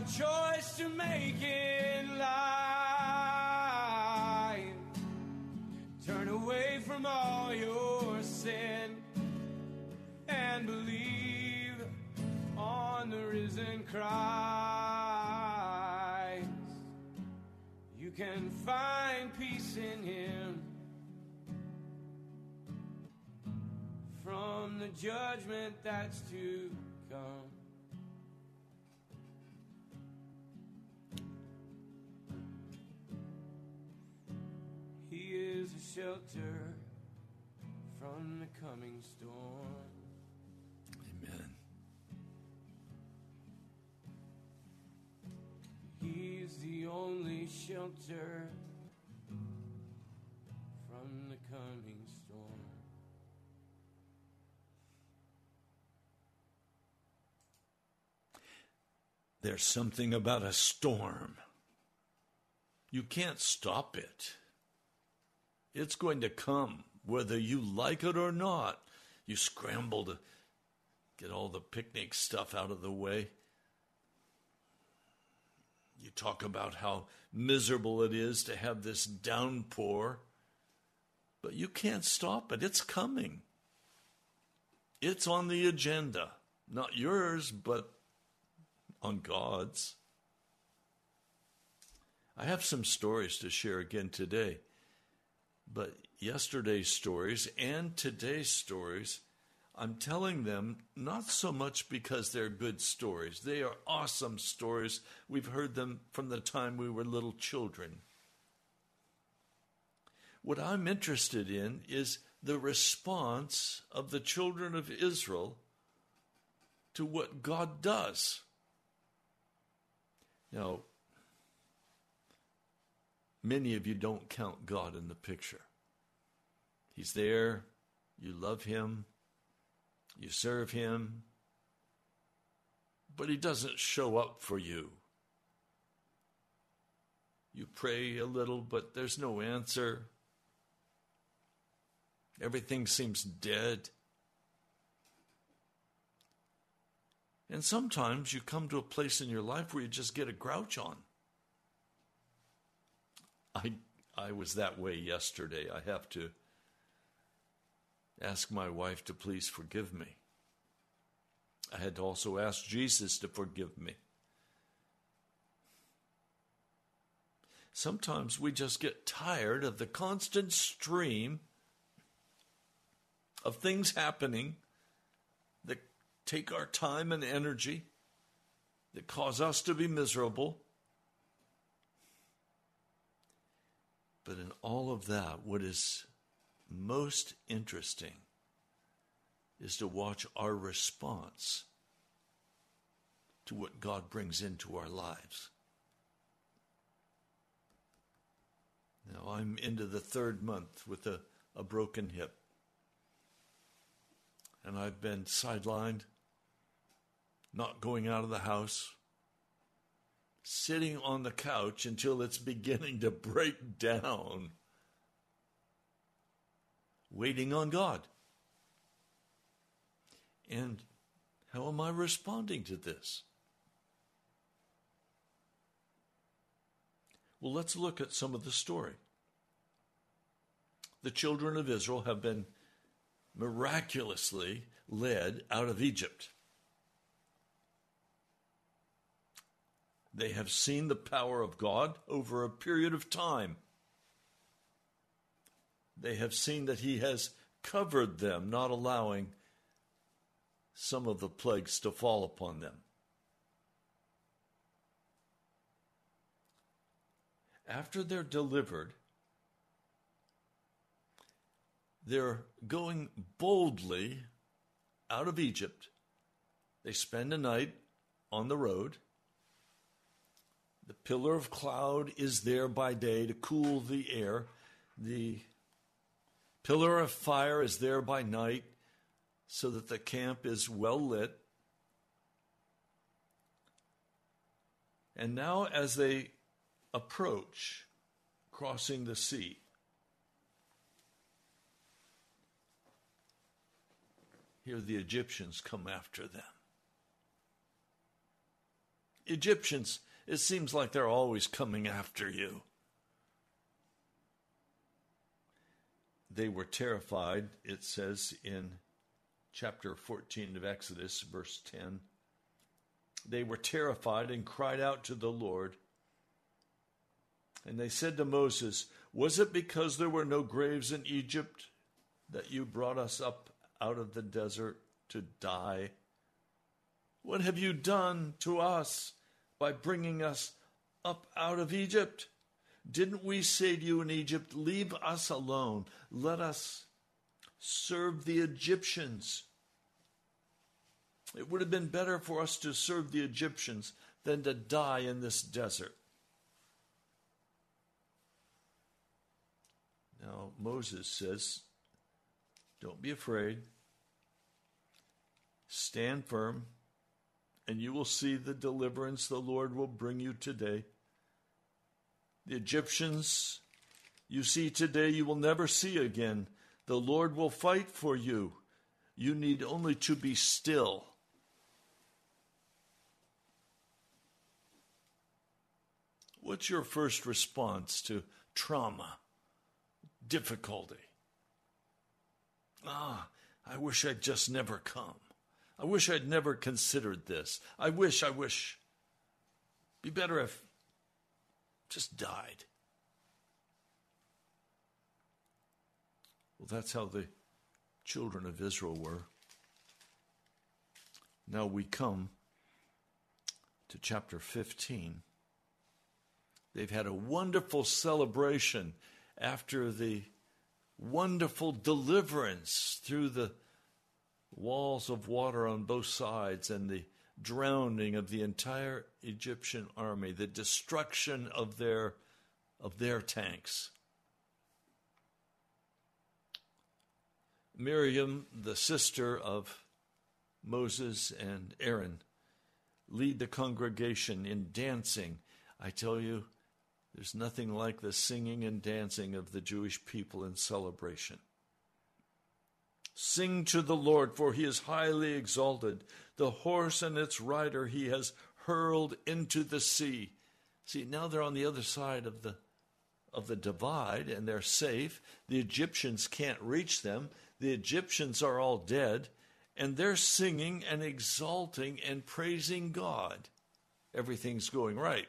A choice to make in life. Turn away from all your sin and believe on the risen Christ. You can find peace in Him from the judgment that's to come. He is a shelter from the coming storm. Amen. He's the only shelter from the coming storm. There's something about a storm. You can't stop it. It's going to come, whether you like it or not. You scramble to get all the picnic stuff out of the way. You talk about how miserable it is to have this downpour, but you can't stop it. It's coming. It's on the agenda. Not yours, but on God's. I have some stories to share again today, but yesterday's stories and today's stories, I'm telling them not so much because they're good stories. They are awesome stories. We've heard them from the time we were little children. What I'm interested in is the response of the children of Israel to what God does. Now, many of you don't count God in the picture. He's there, you love Him, you serve Him, but He doesn't show up for you. You pray a little, but there's no answer. Everything seems dead. And sometimes you come to a place in your life where you just get a grouch on. I I was that way yesterday. I have to ask my wife to please forgive me. I had to also ask Jesus to forgive me. Sometimes we just get tired of the constant stream of things happening that take our time and energy, that cause us to be miserable. But in all of that, what is most interesting is to watch our response to what God brings into our lives. Now, I'm into the third month with a, a broken hip. And I've been sidelined, not going out of the house, sitting on the couch until it's beginning to break down, waiting on God. And how am I responding to this? Well, let's look at some of the story. The children of Israel have been miraculously led out of Egypt. They have seen the power of God over a period of time. They have seen that He has covered them, not allowing some of the plagues to fall upon them. After they're delivered, they're going boldly out of Egypt. They spend a night on the road. The pillar of cloud is there by day to cool the air. The pillar of fire is there by night so that the camp is well lit. And now, as they approach crossing the sea, here the Egyptians come after them. Egyptians, it seems like they're always coming after you. They were terrified, it says in chapter 14 of Exodus, verse 10. They were terrified and cried out to the Lord. And they said to Moses, Was it because there were no graves in Egypt that you brought us up out of the desert to die? What have you done to us by bringing us up out of Egypt? Didn't we say to you in Egypt, Leave us alone, let us serve the Egyptians? It would have been better for us to serve the Egyptians than to die in this desert. Now, Moses says, Don't be afraid. Stand firm, and you will see the deliverance the Lord will bring you today. The Egyptians you see today, you will never see again. The Lord will fight for you. You need only to be still. What's your first response to trauma, difficulty? Ah, I wish I'd just never come. I wish I'd never considered this. I wish, I wish. Be better if just died. Well, that's how the children of Israel were. Now we come to chapter 15. They've had a wonderful celebration after the wonderful deliverance through the walls of water on both sides and the drowning of the entire Egyptian army, the destruction of their, of their tanks. Miriam, the sister of Moses and Aaron, lead the congregation in dancing. I tell you, there's nothing like the singing and dancing of the Jewish people in celebration. Sing to the Lord, for he is highly exalted. The horse and its rider he has hurled into the sea. See, now they're on the other side of the of the divide and they're safe. The Egyptians can't reach them. The Egyptians are all dead and they're singing and exalting and praising God. Everything's going right.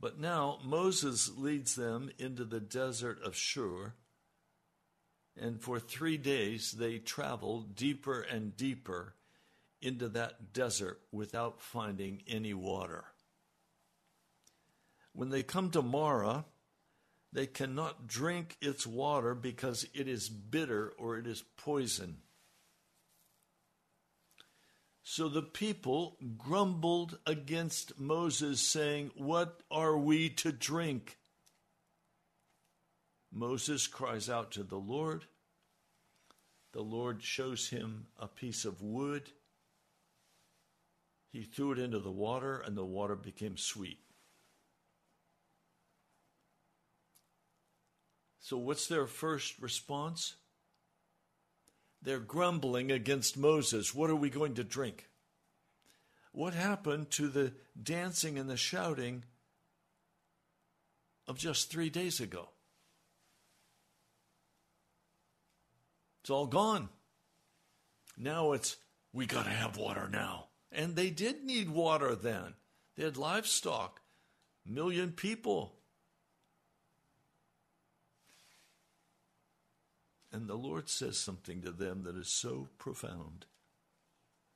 But now Moses leads them into the desert of Shur and for three days they traveled deeper and deeper into that desert without finding any water. When they come to Marah, they cannot drink its water because it is bitter or it is poison. So the people grumbled against Moses, saying, What are we to drink? Moses cries out to the Lord. The Lord shows him a piece of wood. He threw it into the water, and the water became sweet. So, what's their first response? They're grumbling against Moses. What are we going to drink? What happened to the dancing and the shouting of just three days ago? It's all gone. Now it's, we got to have water now. And they did need water then. They had livestock, million people. And the Lord says something to them that is so profound.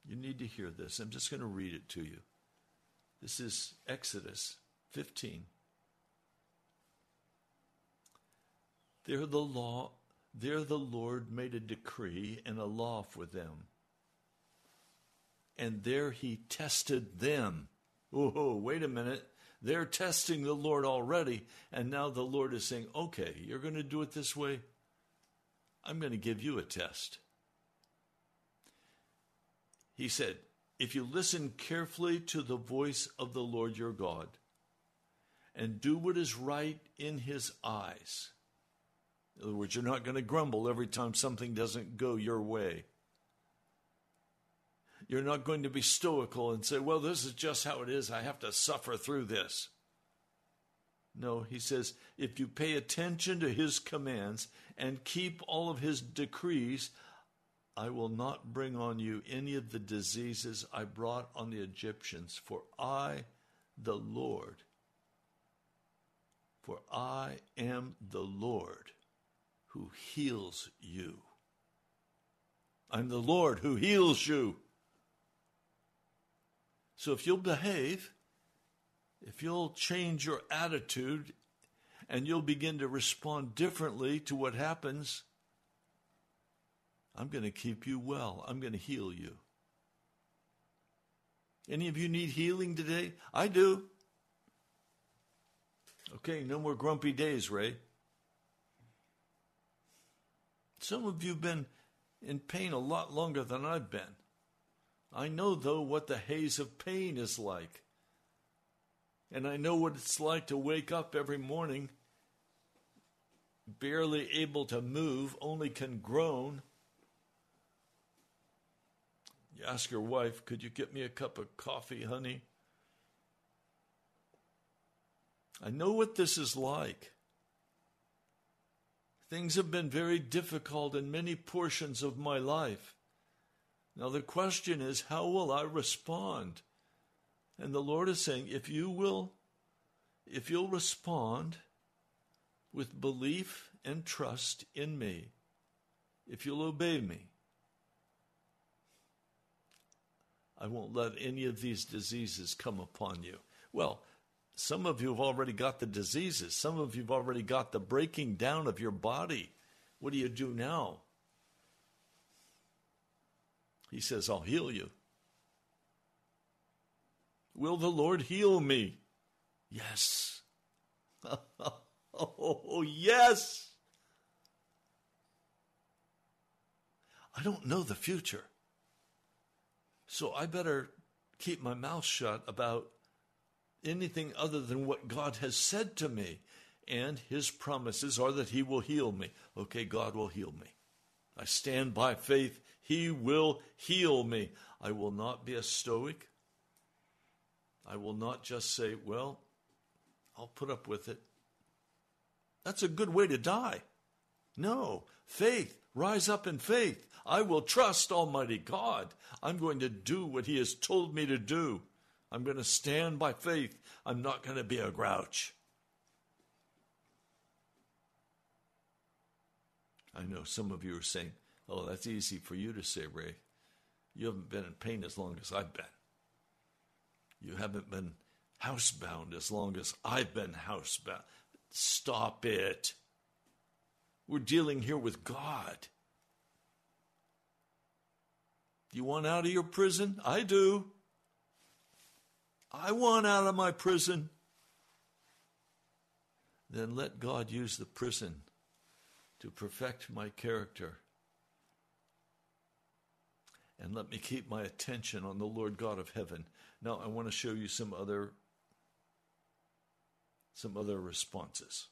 You need to hear this. I'm just going to read it to you. This is Exodus 15. There the law there the Lord made a decree and a law for them. And there he tested them. Oh, wait a minute. They're testing the Lord already. And now the Lord is saying, okay, you're going to do it this way. I'm going to give you a test. He said, if you listen carefully to the voice of the Lord your God and do what is right in his eyes, in other words, you're not going to grumble every time something doesn't go your way. You're not going to be stoical and say, well, this is just how it is. I have to suffer through this. No, he says, if you pay attention to his commands and keep all of his decrees, I will not bring on you any of the diseases I brought on the Egyptians, for I, the Lord, for I am the Lord who heals you. I'm the Lord who heals you. So if you'll behave, if you'll change your attitude, and you'll begin to respond differently to what happens, I'm going to keep you well. I'm going to heal you. Any of you need healing today? I do. Okay, no more grumpy days, Ray. Some of you have been in pain a lot longer than I've been. I know, though, what the haze of pain is like. And I know what it's like to wake up every morning barely able to move, only can groan. You ask your wife, Could you get me a cup of coffee, honey? I know what this is like. Things have been very difficult in many portions of my life. Now, the question is, how will I respond? And the Lord is saying, if you will, if you'll respond with belief and trust in me, if you'll obey me, I won't let any of these diseases come upon you. Well, some of you have already got the diseases. Some of you have already got the breaking down of your body. What do you do now? He says, I'll heal you. Will the Lord heal me? Yes. oh, yes. I don't know the future. So I better keep my mouth shut about anything other than what God has said to me. And his promises are that he will heal me. Okay, God will heal me. I stand by faith. He will heal me. I will not be a stoic. I will not just say, well, I'll put up with it. That's a good way to die. No, faith, rise up in faith. I will trust Almighty God. I'm going to do what He has told me to do. I'm going to stand by faith. I'm not going to be a grouch. I know some of you are saying, oh, that's easy for you to say, Ray. You haven't been in pain as long as I've been. You haven't been housebound as long as I've been housebound. Stop it. We're dealing here with God. Do You want out of your prison? I do. I want out of my prison. Then let God use the prison to perfect my character. And let me keep my attention on the Lord God of heaven. Now I want to show you some other some other responses.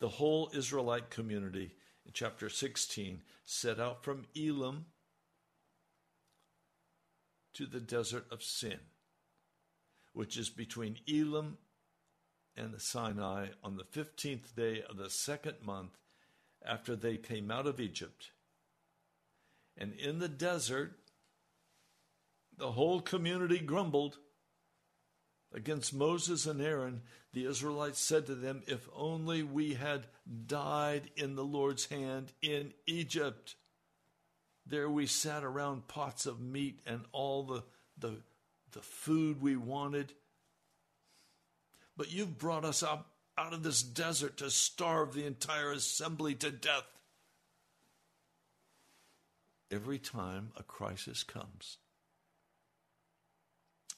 The whole Israelite community in chapter 16 set out from Elim to the desert of Sin, which is between Elim and Sinai on the 15th day of the second month after they came out of Egypt. And in the desert, the whole community grumbled against Moses and Aaron, the Israelites said to them, If only we had died in the Lord's hand in Egypt. There we sat around pots of meat and all the, the, the food we wanted. But you've brought us up out of this desert to starve the entire assembly to death. Every time a crisis comes,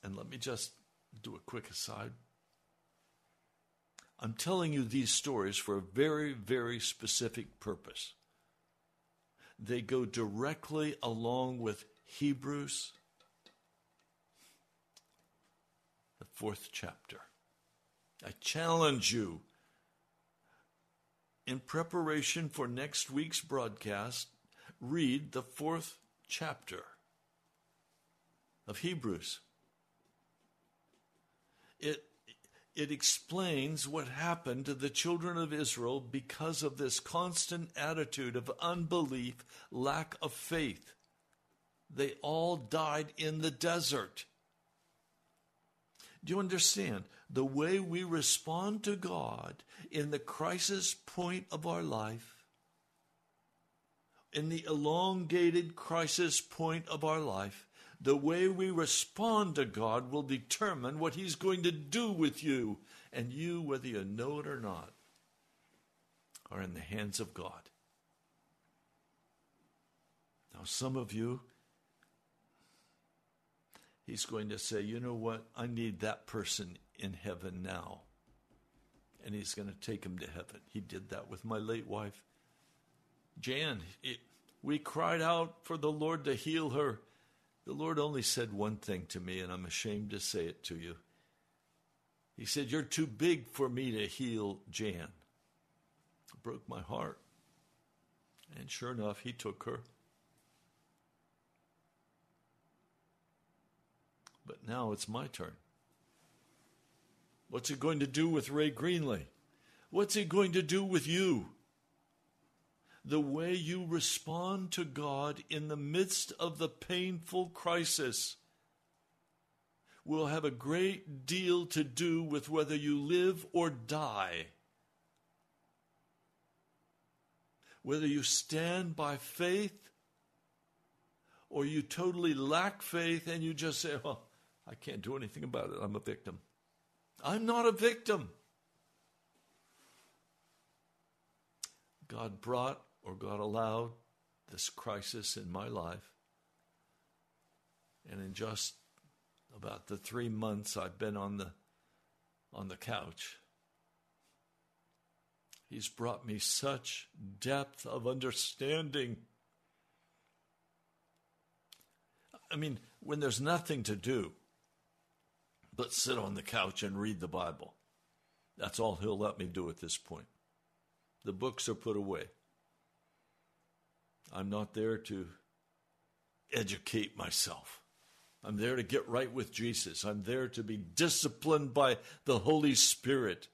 and let me just do a quick aside. I'm telling you these stories for a very, very specific purpose. They go directly along with Hebrews, the fourth chapter. I challenge you in preparation for next week's broadcast, read the fourth chapter of Hebrews it, it explains what happened to the children of Israel because of this constant attitude of unbelief, lack of faith. They all died in the desert. Do you understand? The way we respond to God in the crisis point of our life, in the elongated crisis point of our life, the way we respond to God will determine what He's going to do with you. And you, whether you know it or not, are in the hands of God. Now, some of you, He's going to say, you know what? I need that person in heaven now. And He's going to take him to heaven. He did that with my late wife, Jan. It, we cried out for the Lord to heal her. The Lord only said one thing to me, and I'm ashamed to say it to you. He said, You're too big for me to heal Jan. It broke my heart. And sure enough, he took her. But now it's my turn. What's it going to do with Ray Greenley? What's it going to do with you? The way you respond to God in the midst of the painful crisis will have a great deal to do with whether you live or die. Whether you stand by faith or you totally lack faith and you just say, Oh, I can't do anything about it. I'm a victim. I'm not a victim. God brought or God allowed this crisis in my life. And in just about the three months I've been on the on the couch, He's brought me such depth of understanding. I mean, when there's nothing to do, but sit on the couch and read the Bible. That's all he'll let me do at this point. The books are put away. I'm not there to educate myself. I'm there to get right with Jesus. I'm there to be disciplined by the Holy Spirit.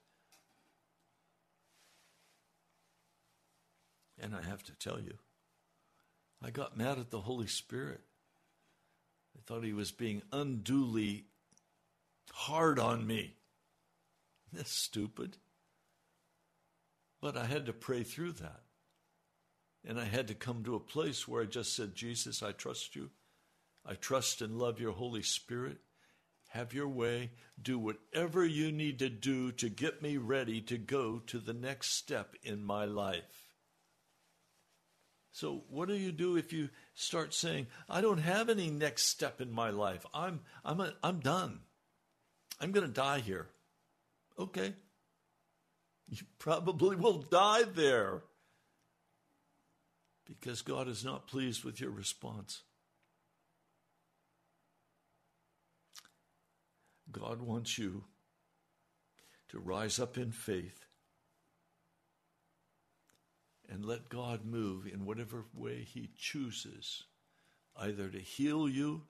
And I have to tell you, I got mad at the Holy Spirit. I thought he was being unduly hard on me. That's stupid. But I had to pray through that. And I had to come to a place where I just said, Jesus, I trust you. I trust and love your Holy Spirit. Have your way. Do whatever you need to do to get me ready to go to the next step in my life. So, what do you do if you start saying, I don't have any next step in my life? I'm, I'm, a, I'm done. I'm going to die here. Okay. You probably will die there because God is not pleased with your response. God wants you to rise up in faith and let God move in whatever way He chooses, either to heal you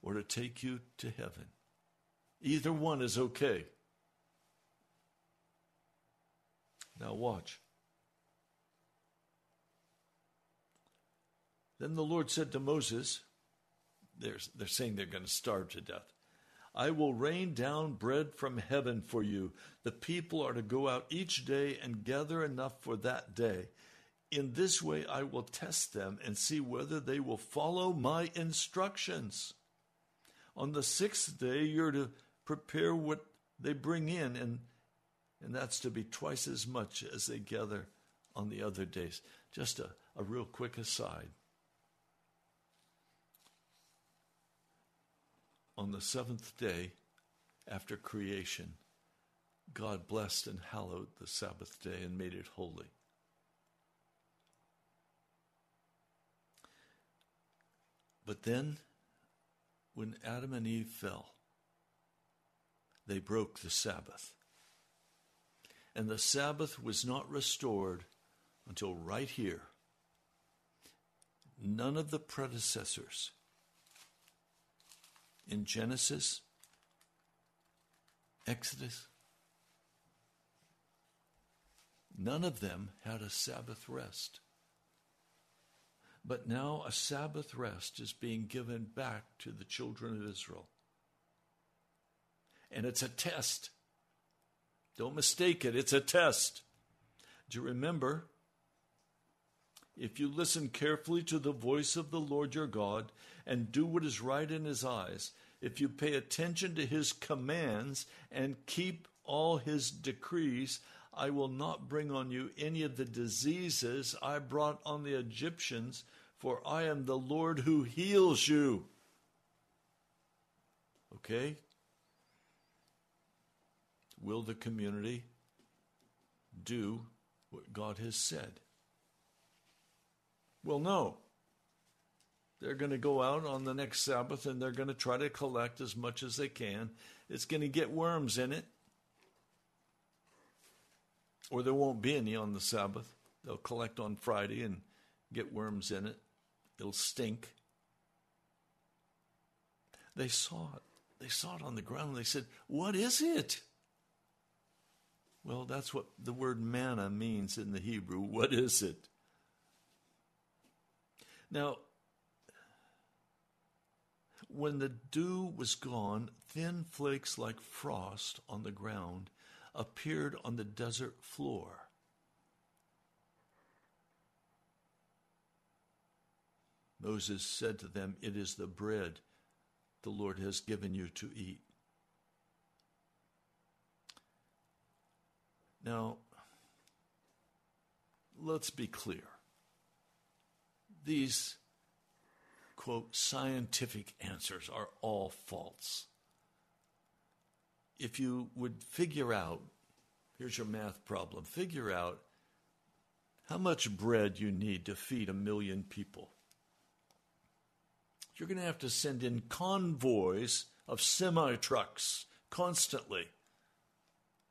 or to take you to heaven. Either one is okay. Now, watch. Then the Lord said to Moses, they're, they're saying they're going to starve to death. I will rain down bread from heaven for you. The people are to go out each day and gather enough for that day. In this way, I will test them and see whether they will follow my instructions. On the sixth day, you're to prepare what they bring in, and, and that's to be twice as much as they gather on the other days. Just a, a real quick aside. On the seventh day after creation, God blessed and hallowed the Sabbath day and made it holy. But then when Adam and Eve fell, they broke the Sabbath. And the Sabbath was not restored until right here. None of the predecessors in Genesis, Exodus, none of them had a Sabbath rest. But now a Sabbath rest is being given back to the children of Israel. And it's a test. Don't mistake it, it's a test. Do you remember? If you listen carefully to the voice of the Lord your God and do what is right in his eyes, if you pay attention to his commands and keep all his decrees, I will not bring on you any of the diseases I brought on the Egyptians, for I am the Lord who heals you. Okay? Will the community do what God has said? Well, no. They're going to go out on the next Sabbath and they're going to try to collect as much as they can. It's going to get worms in it. Or there won't be any on the Sabbath. They'll collect on Friday and get worms in it. It'll stink. They saw it. They saw it on the ground they said, What is it? Well, that's what the word manna means in the Hebrew. What is it? Now, when the dew was gone, thin flakes like frost on the ground appeared on the desert floor. Moses said to them, It is the bread the Lord has given you to eat. Now, let's be clear. These, quote, scientific answers are all false. If you would figure out, here's your math problem, figure out how much bread you need to feed a million people. You're going to have to send in convoys of semi trucks constantly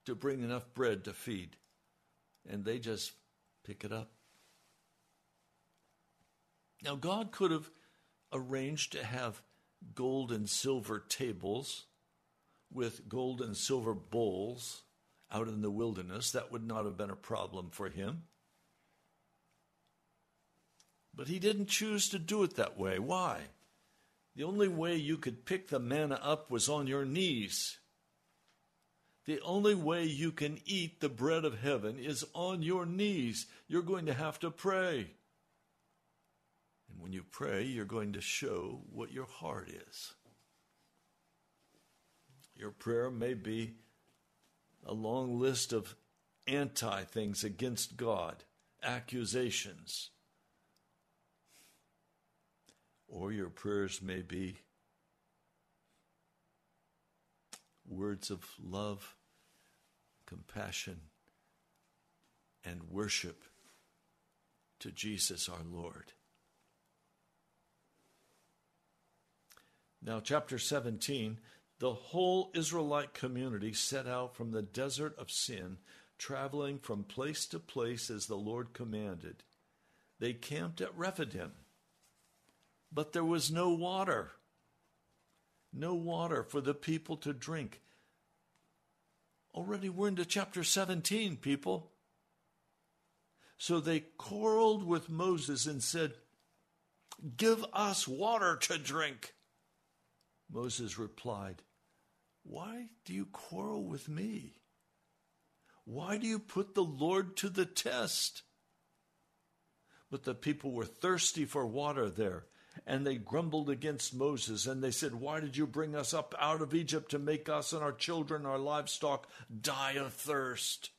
to bring enough bread to feed. And they just pick it up. Now, God could have arranged to have gold and silver tables with gold and silver bowls out in the wilderness. That would not have been a problem for him. But he didn't choose to do it that way. Why? The only way you could pick the manna up was on your knees. The only way you can eat the bread of heaven is on your knees. You're going to have to pray. And when you pray, you're going to show what your heart is. Your prayer may be a long list of anti things against God, accusations. Or your prayers may be words of love, compassion, and worship to Jesus our Lord. Now, chapter 17 the whole Israelite community set out from the desert of sin, traveling from place to place as the Lord commanded. They camped at Rephidim, but there was no water. No water for the people to drink. Already we're into chapter 17, people. So they quarreled with Moses and said, Give us water to drink. Moses replied, Why do you quarrel with me? Why do you put the Lord to the test? But the people were thirsty for water there, and they grumbled against Moses, and they said, Why did you bring us up out of Egypt to make us and our children, our livestock, die of thirst?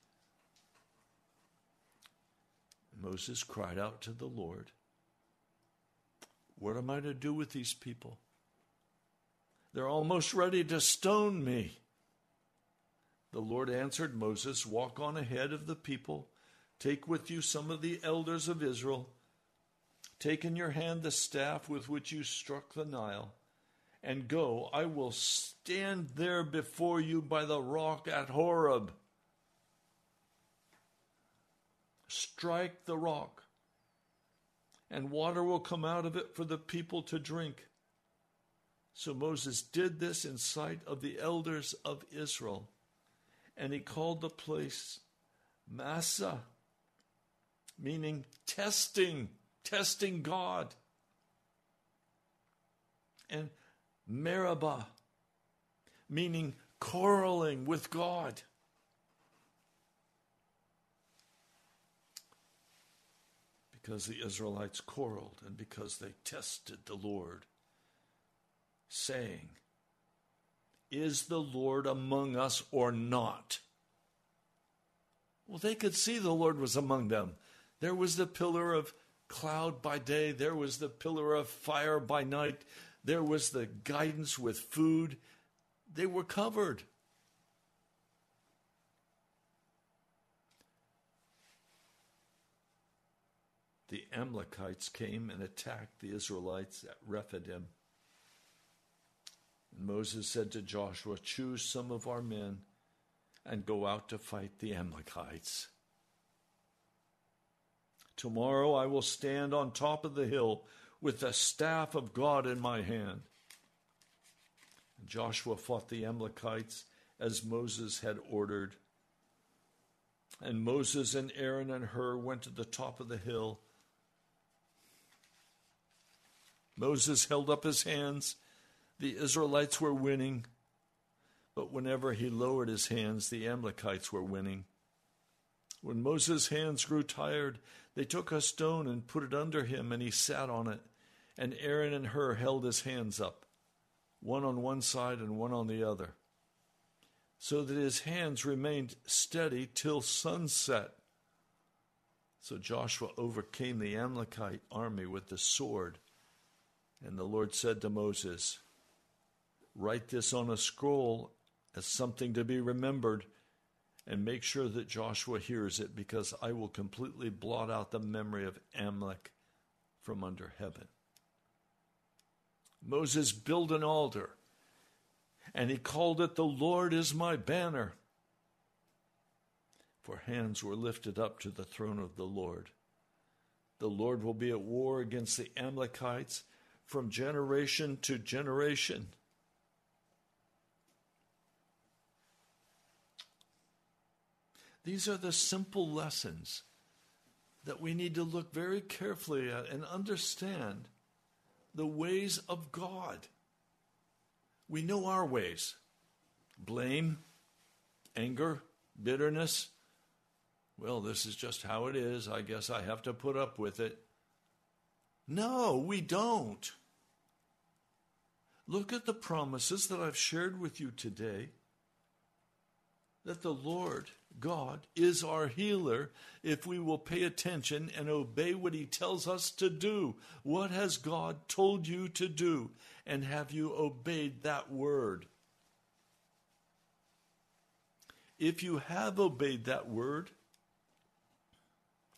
Moses cried out to the Lord, What am I to do with these people? They're almost ready to stone me. The Lord answered Moses, Walk on ahead of the people, take with you some of the elders of Israel, take in your hand the staff with which you struck the Nile, and go. I will stand there before you by the rock at Horeb. Strike the rock, and water will come out of it for the people to drink. So Moses did this in sight of the elders of Israel, and he called the place Massah, meaning testing, testing God, and Meribah, meaning quarreling with God. Because the Israelites quarreled and because they tested the Lord, saying, Is the Lord among us or not? Well, they could see the Lord was among them. There was the pillar of cloud by day, there was the pillar of fire by night, there was the guidance with food. They were covered. The Amalekites came and attacked the Israelites at Rephidim. Moses said to Joshua, Choose some of our men and go out to fight the Amalekites. Tomorrow I will stand on top of the hill with the staff of God in my hand. And Joshua fought the Amalekites as Moses had ordered. And Moses and Aaron and Hur went to the top of the hill. Moses held up his hands. The Israelites were winning. But whenever he lowered his hands, the Amalekites were winning. When Moses' hands grew tired, they took a stone and put it under him, and he sat on it. And Aaron and Hur held his hands up, one on one side and one on the other, so that his hands remained steady till sunset. So Joshua overcame the Amalekite army with the sword. And the Lord said to Moses, Write this on a scroll as something to be remembered and make sure that Joshua hears it because I will completely blot out the memory of Amalek from under heaven. Moses built an altar and he called it, The Lord is my banner. For hands were lifted up to the throne of the Lord. The Lord will be at war against the Amalekites from generation to generation. These are the simple lessons that we need to look very carefully at and understand the ways of God. We know our ways blame, anger, bitterness. Well, this is just how it is. I guess I have to put up with it. No, we don't. Look at the promises that I've shared with you today that the Lord God is our healer if we will pay attention and obey what He tells us to do. What has God told you to do? And have you obeyed that word? If you have obeyed that word,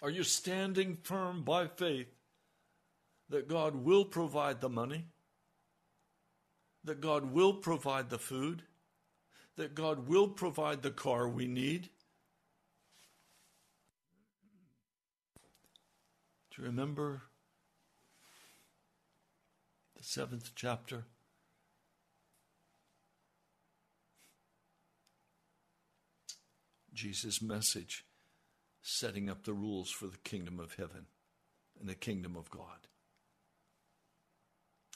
are you standing firm by faith that God will provide the money? That God will provide the food? That God will provide the car we need? You remember the seventh chapter? Jesus' message setting up the rules for the kingdom of heaven and the kingdom of God.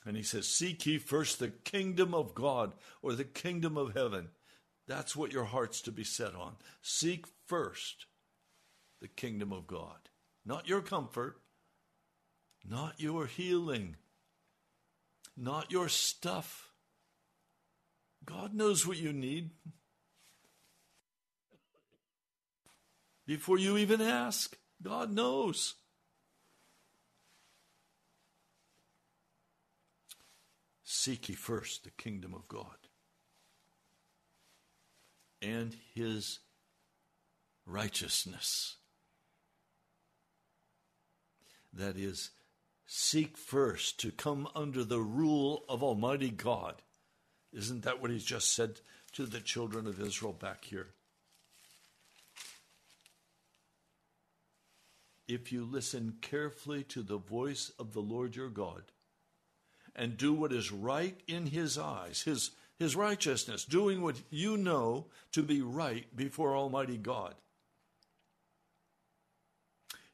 And he says, Seek ye first the kingdom of God or the kingdom of heaven. That's what your heart's to be set on. Seek first the kingdom of God, not your comfort, not your healing, not your stuff. God knows what you need before you even ask. God knows. Seek ye first the kingdom of God and his righteousness. That is, seek first to come under the rule of Almighty God. Isn't that what he's just said to the children of Israel back here? If you listen carefully to the voice of the Lord your God and do what is right in his eyes, his, his righteousness, doing what you know to be right before Almighty God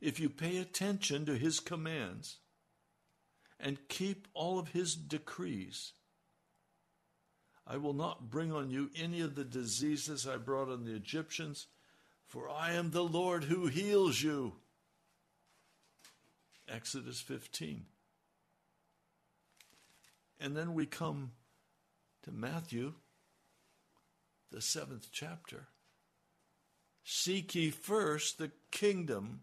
if you pay attention to his commands and keep all of his decrees, I will not bring on you any of the diseases I brought on the Egyptians, for I am the Lord who heals you. Exodus 15. And then we come to Matthew, the seventh chapter. Seek ye first the kingdom,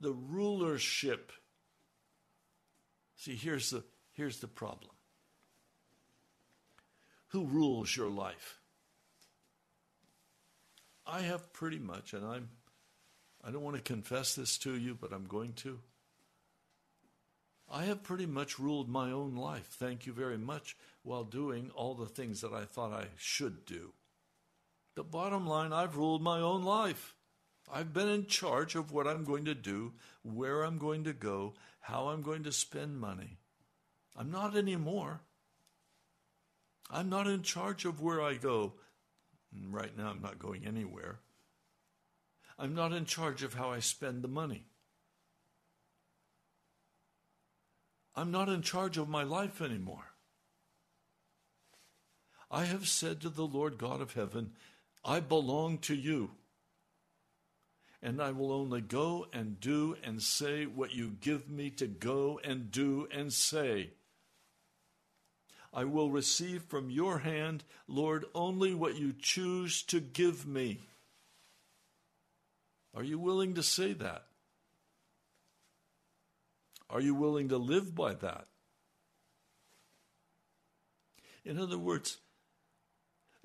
the rulership. See, here's the, here's the problem. Who rules your life? I have pretty much, and I'm I don't want to confess this to you, but I'm going to. I have pretty much ruled my own life, thank you very much, while doing all the things that I thought I should do. The bottom line, I've ruled my own life. I've been in charge of what I'm going to do, where I'm going to go, how I'm going to spend money. I'm not anymore. I'm not in charge of where I go. Right now, I'm not going anywhere. I'm not in charge of how I spend the money. I'm not in charge of my life anymore. I have said to the Lord God of heaven, I belong to you. And I will only go and do and say what you give me to go and do and say. I will receive from your hand, Lord, only what you choose to give me. Are you willing to say that? Are you willing to live by that? In other words,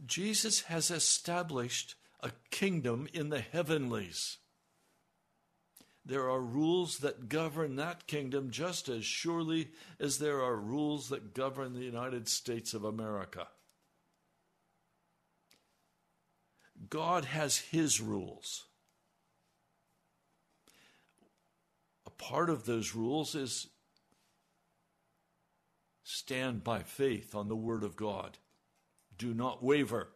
Jesus has established a kingdom in the heavenlies. There are rules that govern that kingdom just as surely as there are rules that govern the United States of America. God has His rules. A part of those rules is stand by faith on the Word of God. Do not waver.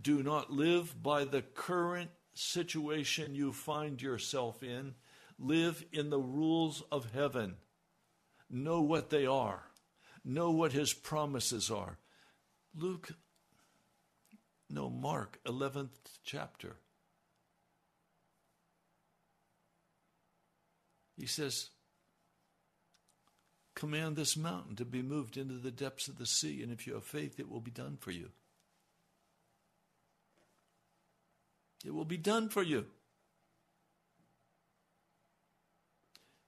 Do not live by the current situation you find yourself in, live in the rules of heaven. Know what they are, know what his promises are. Luke, no, Mark, 11th chapter. He says, Command this mountain to be moved into the depths of the sea, and if you have faith, it will be done for you. It will be done for you.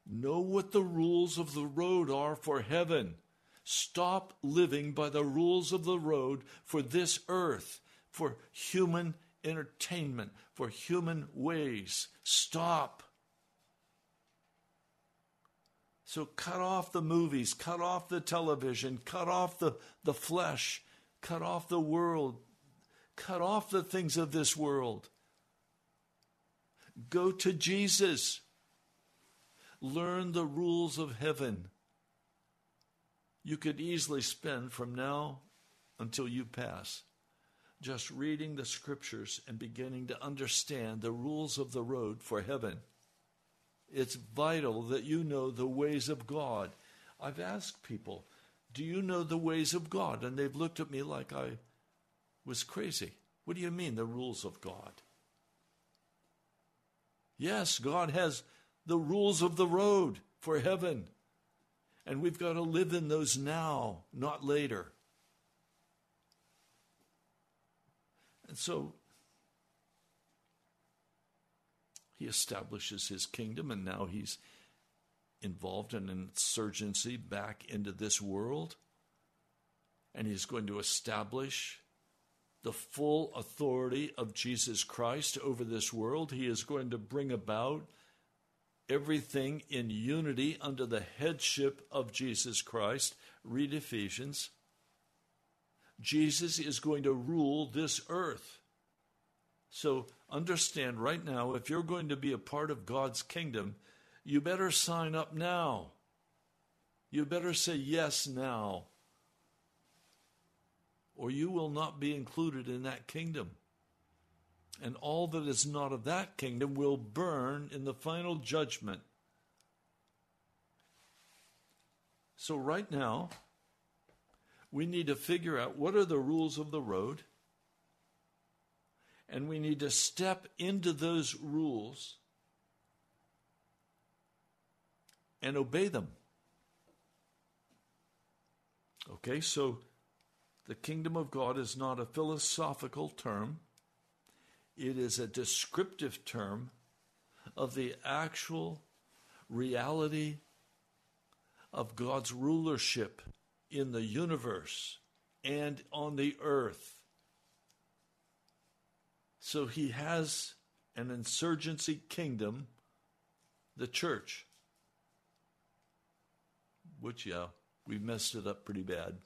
Know what the rules of the road are for heaven. Stop living by the rules of the road for this earth, for human entertainment, for human ways. Stop. So cut off the movies, cut off the television, cut off the, the flesh, cut off the world, cut off the things of this world. Go to Jesus. Learn the rules of heaven. You could easily spend from now until you pass just reading the scriptures and beginning to understand the rules of the road for heaven. It's vital that you know the ways of God. I've asked people, Do you know the ways of God? And they've looked at me like I was crazy. What do you mean, the rules of God? Yes, God has the rules of the road for heaven. And we've got to live in those now, not later. And so he establishes his kingdom, and now he's involved in an insurgency back into this world. And he's going to establish the full authority of Jesus Christ over this world. He is going to bring about everything in unity under the headship of Jesus Christ. Read Ephesians. Jesus is going to rule this earth. So understand right now if you're going to be a part of God's kingdom, you better sign up now. You better say yes now or you will not be included in that kingdom. And all that is not of that kingdom will burn in the final judgment. So, right now, we need to figure out what are the rules of the road, and we need to step into those rules and obey them. Okay, so the kingdom of God is not a philosophical term, it is a descriptive term of the actual reality of God's rulership in the universe and on the earth. So he has an insurgency kingdom, the church, which, yeah, we messed it up pretty bad.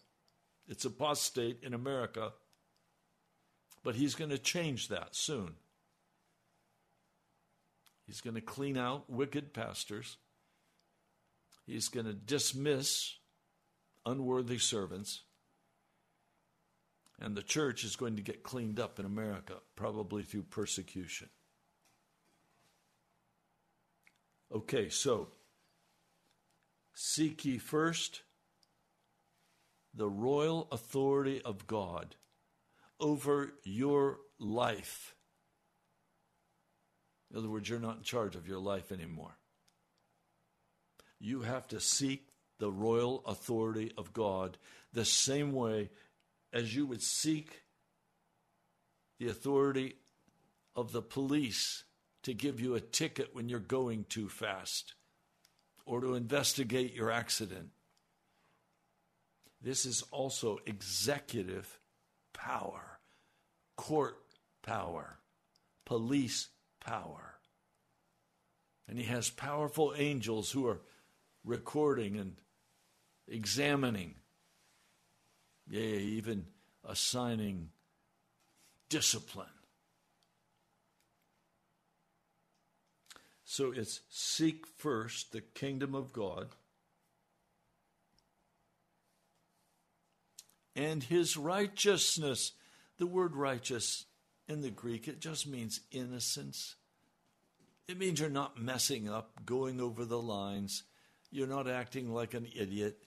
It's apostate in America, but he's going to change that soon. He's going to clean out wicked pastors. He's going to dismiss unworthy servants. And the church is going to get cleaned up in America, probably through persecution. Okay, so seek ye first the royal authority of God over your life. In other words, you're not in charge of your life anymore. You have to seek the royal authority of God the same way as you would seek the authority of the police to give you a ticket when you're going too fast or to investigate your accident. This is also executive power, court power, police power. And he has powerful angels who are recording and examining, yea, even assigning discipline. So it's seek first the kingdom of God and his righteousness. The word righteous in the Greek, it just means innocence. It means you're not messing up, going over the lines. You're not acting like an idiot.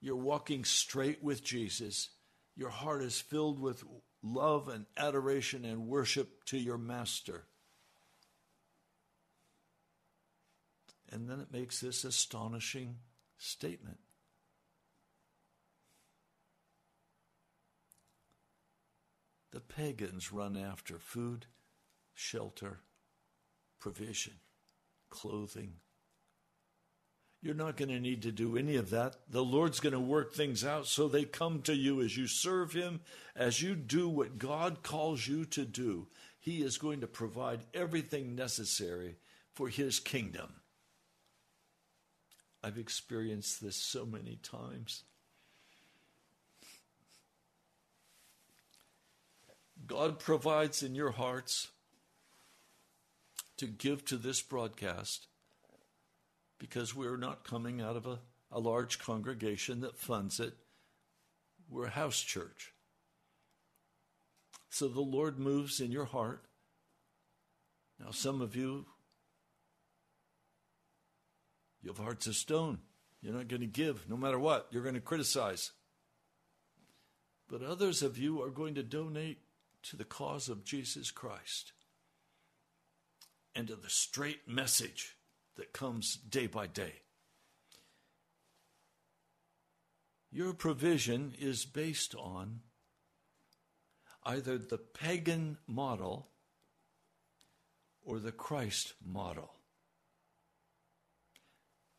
You're walking straight with Jesus. Your heart is filled with love and adoration and worship to your Master. And then it makes this astonishing statement The pagans run after food, shelter, provision, clothing. You're not going to need to do any of that. The Lord's going to work things out so they come to you as you serve Him, as you do what God calls you to do. He is going to provide everything necessary for His kingdom. I've experienced this so many times. God provides in your hearts to give to this broadcast because we're not coming out of a, a large congregation that funds it. We're a house church. So the Lord moves in your heart. Now, some of you, you have hearts of stone. You're not going to give no matter what. You're going to criticize. But others of you are going to donate to the cause of Jesus Christ and to the straight message that comes day by day. Your provision is based on either the pagan model or the Christ model.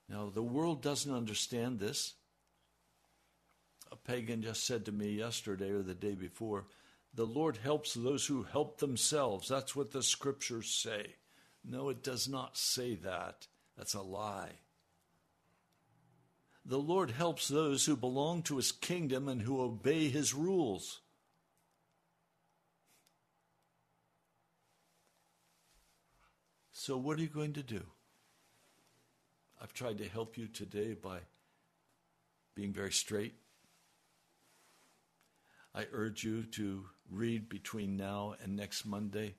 Now, the world doesn't understand this. A pagan just said to me yesterday or the day before, the Lord helps those who help themselves. That's what the scriptures say. No, it does not say that. That's a lie. The Lord helps those who belong to his kingdom and who obey his rules. So, what are you going to do? I've tried to help you today by being very straight. I urge you to read between now and next Monday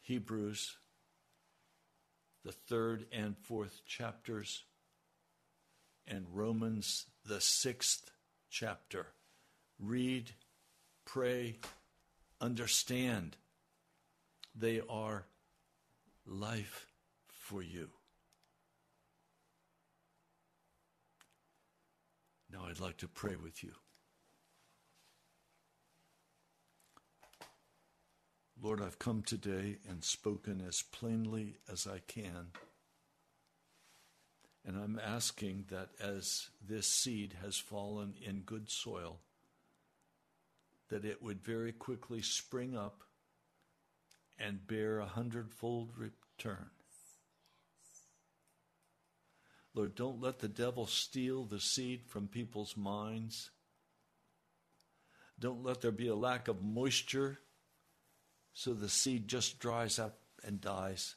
Hebrews, the third and fourth chapters, and Romans, the sixth chapter. read, pray, understand. They are life for you. Now I'd like to pray with you. Lord, I've come today and spoken as plainly as I can. And I'm asking that as this seed has fallen in good soil, that it would very quickly spring up and bear a hundredfold return. Lord, don't let the devil steal the seed from people's minds. Don't let there be a lack of moisture so the seed just dries up and dies.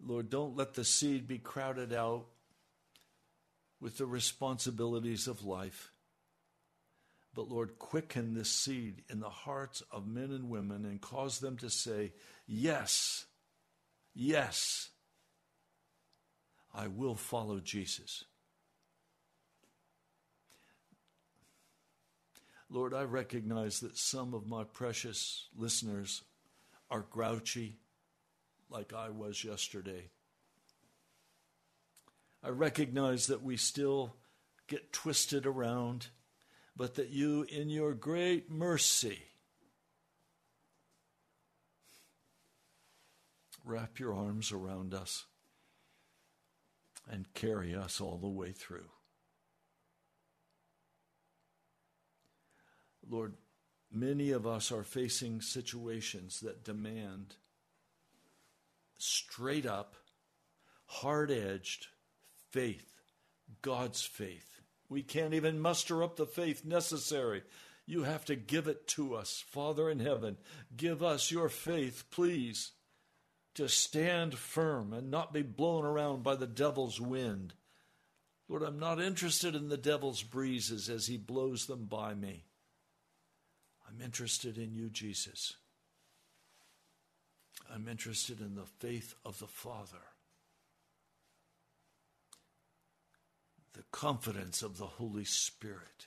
Lord, don't let the seed be crowded out with the responsibilities of life. But Lord, quicken this seed in the hearts of men and women and cause them to say, Yes, yes, I will follow Jesus. Lord, I recognize that some of my precious listeners are grouchy, like I was yesterday. I recognize that we still get twisted around, but that you, in your great mercy, wrap your arms around us and carry us all the way through. Lord, many of us are facing situations that demand straight up, hard edged faith, God's faith. We can't even muster up the faith necessary. You have to give it to us. Father in heaven, give us your faith, please, to stand firm and not be blown around by the devil's wind. Lord, I'm not interested in the devil's breezes as he blows them by me. I'm interested in you, Jesus. I'm interested in the faith of the Father, the confidence of the Holy Spirit.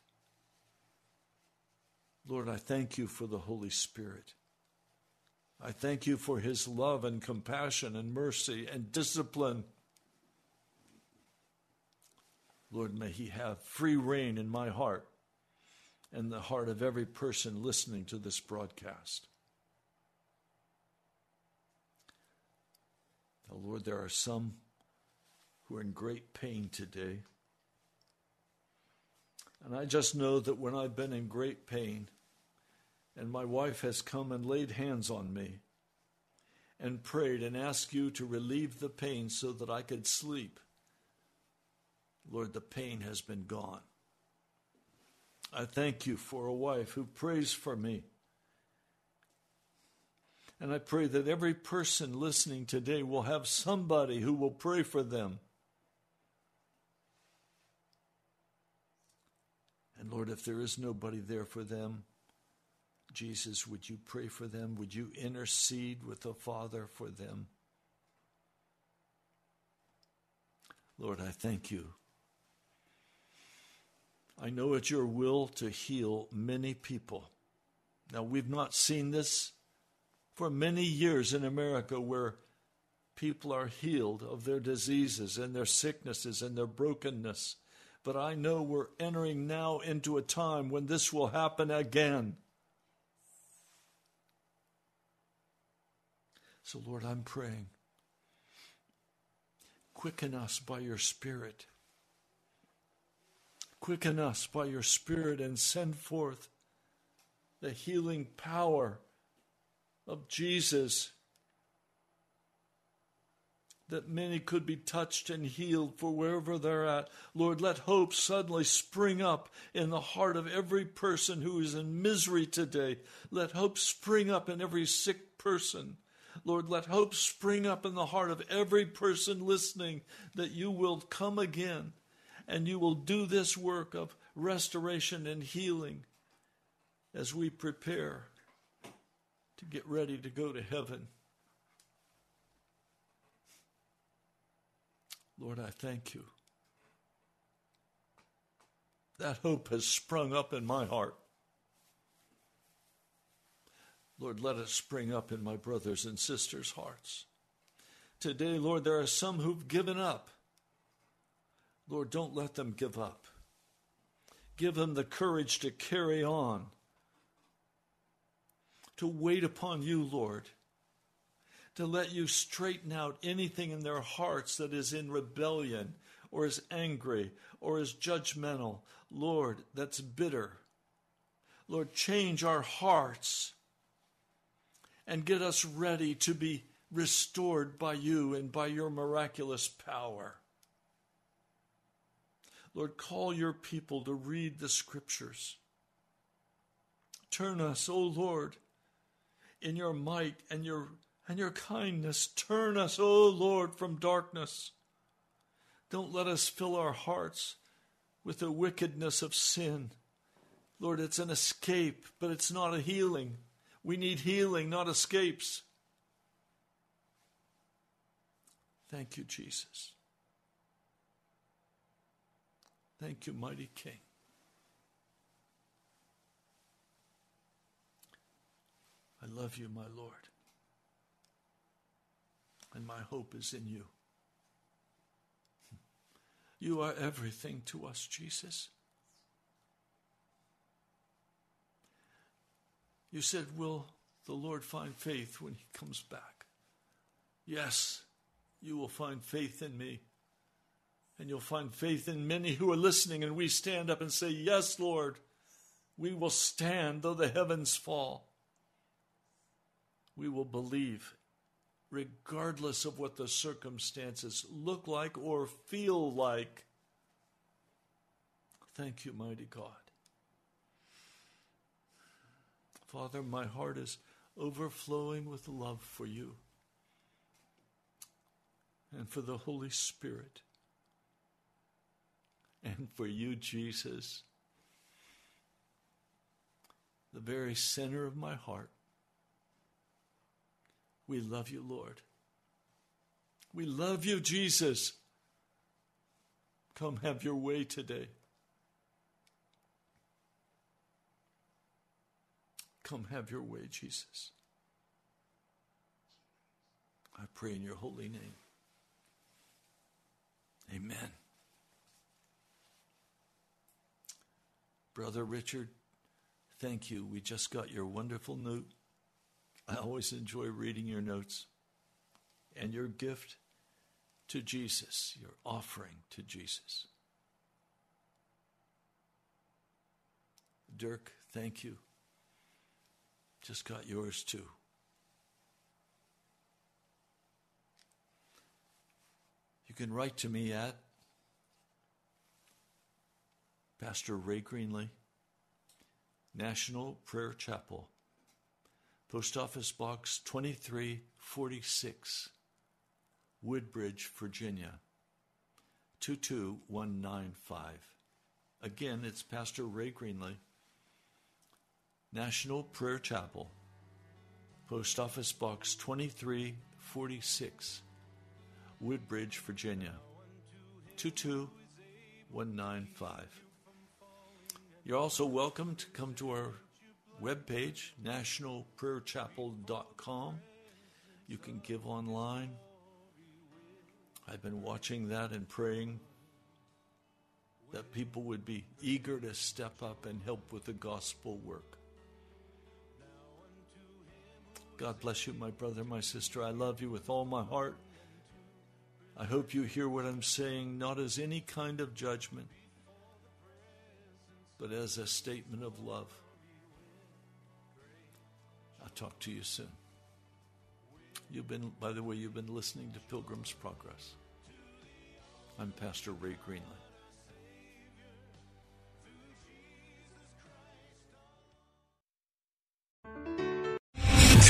Lord, I thank you for the Holy Spirit. I thank you for his love and compassion and mercy and discipline. Lord, may he have free reign in my heart and the heart of every person listening to this broadcast. Now, Lord, there are some who are in great pain today. And I just know that when I've been in great pain, and my wife has come and laid hands on me and prayed and asked you to relieve the pain so that I could sleep, Lord, the pain has been gone. I thank you for a wife who prays for me. And I pray that every person listening today will have somebody who will pray for them. And Lord, if there is nobody there for them, Jesus, would you pray for them? Would you intercede with the Father for them? Lord, I thank you I know it's your will to heal many people. Now, we've not seen this for many years in America where people are healed of their diseases and their sicknesses and their brokenness. But I know we're entering now into a time when this will happen again. So, Lord, I'm praying. Quicken us by your Spirit Quicken us by your Spirit and send forth the healing power of Jesus that many could be touched and healed for wherever they're at. Lord, let hope suddenly spring up in the heart of every person who is in misery today. Let hope spring up in every sick person. Lord, let hope spring up in the heart of every person listening that you will come again and you will do this work of restoration and healing as we prepare to get ready to go to heaven. Lord, I thank you that hope has sprung up in my heart. Lord, let it spring up in my brothers and sisters' hearts. Today, Lord, there are some who've given up. Lord, don't let them give up. Give them the courage to carry on, to wait upon you, Lord, to let you straighten out anything in their hearts that is in rebellion or is angry or is judgmental. Lord, that's bitter. Lord, change our hearts and get us ready to be restored by you and by your miraculous power. Lord, call your people to read the scriptures. Turn us, O Lord, in your might and your and your kindness. Turn us, O Lord, from darkness. Don't let us fill our hearts with the wickedness of sin. Lord, it's an escape, but it's not a healing. We need healing, not escapes. Thank you, Jesus. Thank you, mighty King. I love you, my Lord. And my hope is in you. You are everything to us, Jesus. You said, Will the Lord find faith when he comes back? Yes, you will find faith in me. And you'll find faith in many who are listening, and we stand up and say, Yes, Lord, we will stand though the heavens fall. We will believe, regardless of what the circumstances look like or feel like. Thank you, mighty God. Father, my heart is overflowing with love for you and for the Holy Spirit and for you, Jesus, the very center of my heart. We love you, Lord. We love you, Jesus. Come have your way today. Come have your way, Jesus. I pray in your holy name. Amen. Brother Richard, thank you. We just got your wonderful note. I always enjoy reading your notes and your gift to Jesus, your offering to Jesus. Dirk, thank you. Just got yours too. You can write to me at Pastor Ray Greenley, National Prayer Chapel, Post Office Box 2346, Woodbridge, Virginia 22195. Again, it's Pastor Ray Greenley, National Prayer Chapel, Post Office Box 2346, Woodbridge, Virginia 22195. You're also welcome to come to our webpage, nationalprayerchapel.com. You can give online. I've been watching that and praying that people would be eager to step up and help with the gospel work. God bless you, my brother, my sister. I love you with all my heart. I hope you hear what I'm saying, not as any kind of judgment, but as a statement of love. I'll talk to you soon. You've been, by the way, you've been listening to Pilgrim's Progress. I'm Pastor Ray Greenley.